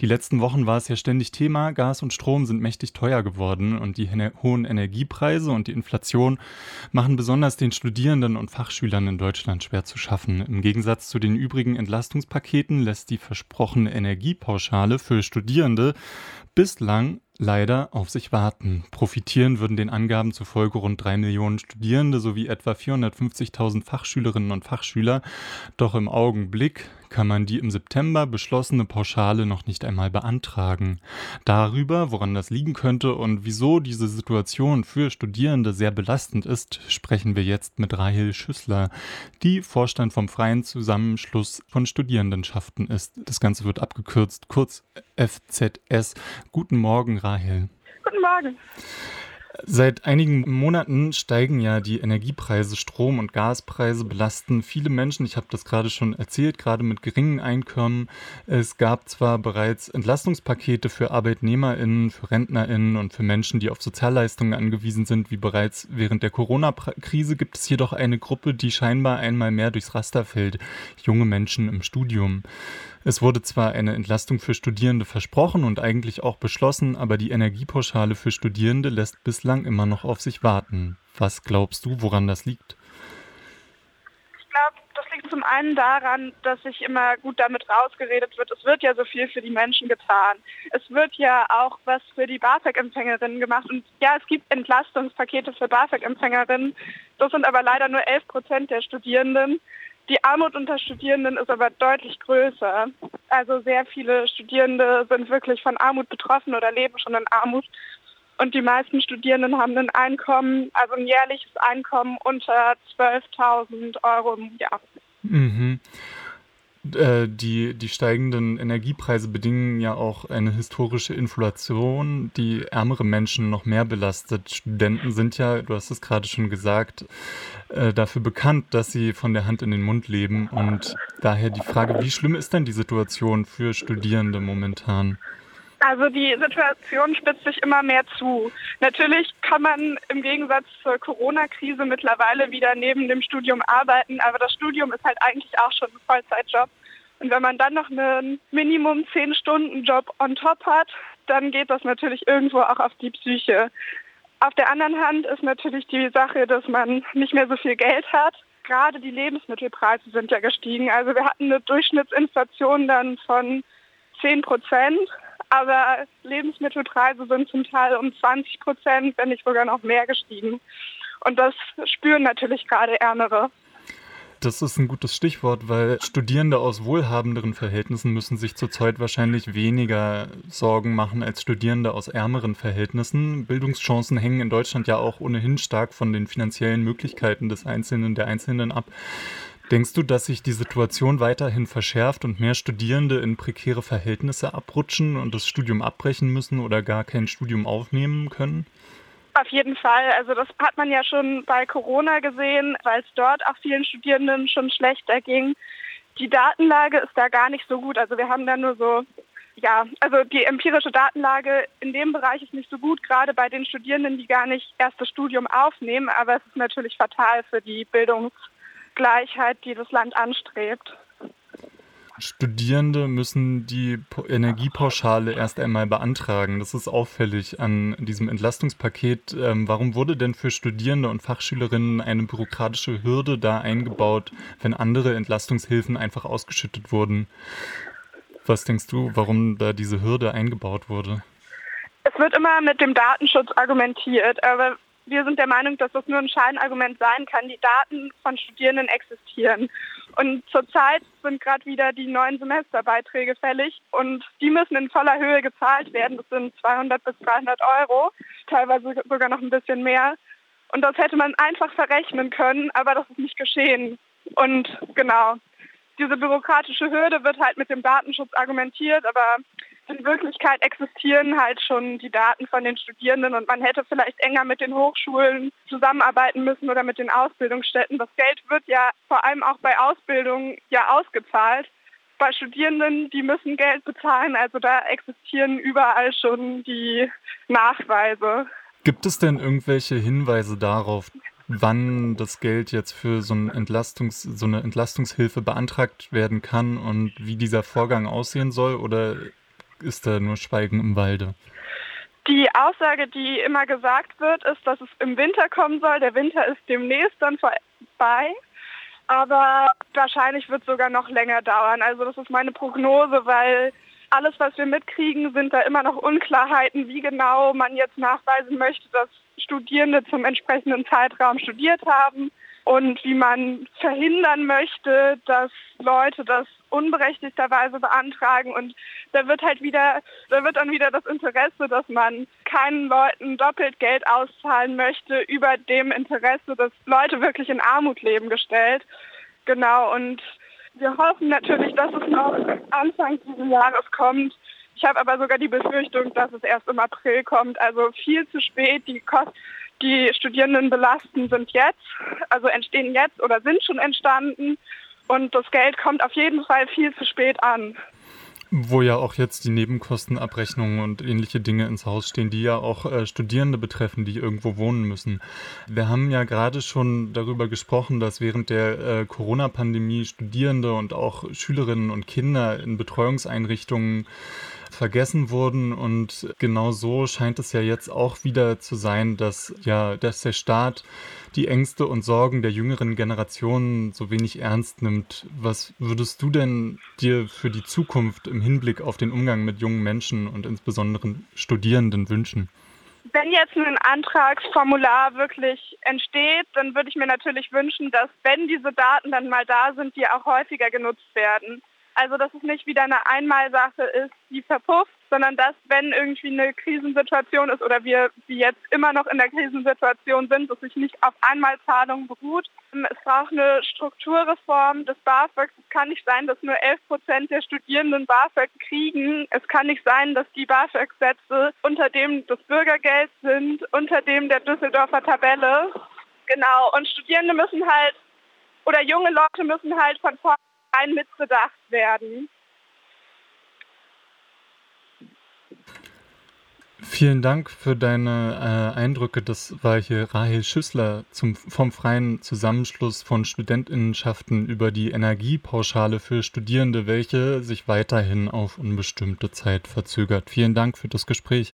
Die letzten Wochen war es ja ständig Thema. Gas und Strom sind mächtig teuer geworden und die hohen Energiepreise und die Inflation machen besonders den Studierenden und Fachschülern in Deutschland schwer zu schaffen. Im Gegensatz zu den übrigen Entlastungspaketen lässt die versprochene Energiepauschale für Studierende bislang leider auf sich warten. Profitieren würden den Angaben zufolge rund drei Millionen Studierende sowie etwa 450.000 Fachschülerinnen und Fachschüler. Doch im Augenblick kann man die im September beschlossene Pauschale noch nicht einmal beantragen. Darüber, woran das liegen könnte und wieso diese Situation für Studierende sehr belastend ist, sprechen wir jetzt mit Rahel Schüssler, die Vorstand vom Freien Zusammenschluss von Studierendenschaften ist. Das Ganze wird abgekürzt, kurz FZS. Guten Morgen, Rahel. Guten Morgen. Seit einigen Monaten steigen ja die Energiepreise, Strom- und Gaspreise belasten viele Menschen. Ich habe das gerade schon erzählt, gerade mit geringen Einkommen. Es gab zwar bereits Entlastungspakete für ArbeitnehmerInnen, für RentnerInnen und für Menschen, die auf Sozialleistungen angewiesen sind, wie bereits während der Corona-Krise, gibt es jedoch eine Gruppe, die scheinbar einmal mehr durchs Raster fällt. Junge Menschen im Studium. Es wurde zwar eine Entlastung für Studierende versprochen und eigentlich auch beschlossen, aber die Energiepauschale für Studierende lässt bislang immer noch auf sich warten. Was glaubst du, woran das liegt? Ich glaube, das liegt zum einen daran, dass sich immer gut damit rausgeredet wird, es wird ja so viel für die Menschen getan. Es wird ja auch was für die BAföG-Empfängerinnen gemacht. Und ja, es gibt Entlastungspakete für BAföG-Empfängerinnen. Das sind aber leider nur 11 Prozent der Studierenden. Die Armut unter Studierenden ist aber deutlich größer. Also sehr viele Studierende sind wirklich von Armut betroffen oder leben schon in Armut. Und die meisten Studierenden haben ein Einkommen, also ein jährliches Einkommen unter 12.000 Euro im Jahr. Mhm. Äh, die, die steigenden Energiepreise bedingen ja auch eine historische Inflation, die ärmere Menschen noch mehr belastet. Studenten sind ja, du hast es gerade schon gesagt, äh, dafür bekannt, dass sie von der Hand in den Mund leben. Und daher die Frage, wie schlimm ist denn die Situation für Studierende momentan? Also die Situation spitzt sich immer mehr zu. Natürlich kann man im Gegensatz zur Corona-Krise mittlerweile wieder neben dem Studium arbeiten, aber das Studium ist halt eigentlich auch schon ein Vollzeitjob. Und wenn man dann noch einen Minimum 10-Stunden-Job on top hat, dann geht das natürlich irgendwo auch auf die Psyche. Auf der anderen Hand ist natürlich die Sache, dass man nicht mehr so viel Geld hat. Gerade die Lebensmittelpreise sind ja gestiegen. Also wir hatten eine Durchschnittsinflation dann von 10 Prozent aber Lebensmittelpreise sind zum Teil um 20 Prozent, wenn nicht sogar noch mehr gestiegen. Und das spüren natürlich gerade Ärmere. Das ist ein gutes Stichwort, weil Studierende aus wohlhabenderen Verhältnissen müssen sich zurzeit wahrscheinlich weniger Sorgen machen als Studierende aus ärmeren Verhältnissen. Bildungschancen hängen in Deutschland ja auch ohnehin stark von den finanziellen Möglichkeiten des Einzelnen, der Einzelnen ab. Denkst du, dass sich die Situation weiterhin verschärft und mehr Studierende in prekäre Verhältnisse abrutschen und das Studium abbrechen müssen oder gar kein Studium aufnehmen können? Auf jeden Fall. Also das hat man ja schon bei Corona gesehen, weil es dort auch vielen Studierenden schon schlechter ging. Die Datenlage ist da gar nicht so gut. Also wir haben da nur so, ja, also die empirische Datenlage in dem Bereich ist nicht so gut, gerade bei den Studierenden, die gar nicht erst das Studium aufnehmen. Aber es ist natürlich fatal für die Bildungs- Gleichheit, die das Land anstrebt. Studierende müssen die Energiepauschale erst einmal beantragen. Das ist auffällig an diesem Entlastungspaket. Ähm, warum wurde denn für Studierende und Fachschülerinnen eine bürokratische Hürde da eingebaut, wenn andere Entlastungshilfen einfach ausgeschüttet wurden? Was denkst du, warum da diese Hürde eingebaut wurde? Es wird immer mit dem Datenschutz argumentiert, aber wir sind der Meinung, dass das nur ein Scheinargument sein kann. Die Daten von Studierenden existieren. Und zurzeit sind gerade wieder die neuen Semesterbeiträge fällig und die müssen in voller Höhe gezahlt werden. Das sind 200 bis 300 Euro, teilweise sogar noch ein bisschen mehr. Und das hätte man einfach verrechnen können, aber das ist nicht geschehen. Und genau, diese bürokratische Hürde wird halt mit dem Datenschutz argumentiert, aber in Wirklichkeit existieren halt schon die Daten von den Studierenden und man hätte vielleicht enger mit den Hochschulen zusammenarbeiten müssen oder mit den Ausbildungsstätten. Das Geld wird ja vor allem auch bei Ausbildung ja ausgezahlt. Bei Studierenden, die müssen Geld bezahlen, also da existieren überall schon die Nachweise. Gibt es denn irgendwelche Hinweise darauf, wann das Geld jetzt für so, Entlastungs-, so eine Entlastungshilfe beantragt werden kann und wie dieser Vorgang aussehen soll? Oder ist da nur Schweigen im Walde? Die Aussage, die immer gesagt wird, ist, dass es im Winter kommen soll. Der Winter ist demnächst dann vorbei. Aber wahrscheinlich wird es sogar noch länger dauern. Also das ist meine Prognose, weil alles, was wir mitkriegen, sind da immer noch Unklarheiten, wie genau man jetzt nachweisen möchte, dass Studierende zum entsprechenden Zeitraum studiert haben und wie man verhindern möchte, dass Leute das unberechtigterweise beantragen und da wird halt wieder, da wird dann wieder das Interesse, dass man keinen Leuten doppelt Geld auszahlen möchte, über dem Interesse, dass Leute wirklich in Armut leben gestellt. Genau und wir hoffen natürlich, dass es noch Anfang dieses Jahres kommt. Ich habe aber sogar die Befürchtung, dass es erst im April kommt, also viel zu spät. Die Kosten die Studierenden belasten, sind jetzt, also entstehen jetzt oder sind schon entstanden. Und das Geld kommt auf jeden Fall viel zu spät an. Wo ja auch jetzt die Nebenkostenabrechnungen und ähnliche Dinge ins Haus stehen, die ja auch äh, Studierende betreffen, die irgendwo wohnen müssen. Wir haben ja gerade schon darüber gesprochen, dass während der äh, Corona-Pandemie Studierende und auch Schülerinnen und Kinder in Betreuungseinrichtungen vergessen wurden. Und genau so scheint es ja jetzt auch wieder zu sein, dass ja, dass der Staat die Ängste und Sorgen der jüngeren Generationen so wenig ernst nimmt. Was würdest du denn dir für die Zukunft im Hinblick auf den Umgang mit jungen Menschen und insbesondere Studierenden wünschen? Wenn jetzt ein Antragsformular wirklich entsteht, dann würde ich mir natürlich wünschen, dass wenn diese Daten dann mal da sind, die auch häufiger genutzt werden. Also dass es nicht wieder eine Einmalsache ist, die verpufft, sondern dass, wenn irgendwie eine Krisensituation ist oder wir wie jetzt immer noch in der Krisensituation sind, dass sich nicht auf Einmalzahlungen beruht. Es braucht eine Strukturreform des BAföG. Es kann nicht sein, dass nur 11 Prozent der Studierenden BAföG kriegen. Es kann nicht sein, dass die BAföG-Sätze unter dem des Bürgergelds sind, unter dem der Düsseldorfer Tabelle. Genau. Und Studierende müssen halt oder junge Leute müssen halt von vornherein ein mitbedacht werden. Vielen Dank für deine äh, Eindrücke. Das war hier Rahel Schüssler zum, vom Freien Zusammenschluss von Studentinnenschaften über die Energiepauschale für Studierende, welche sich weiterhin auf unbestimmte Zeit verzögert. Vielen Dank für das Gespräch.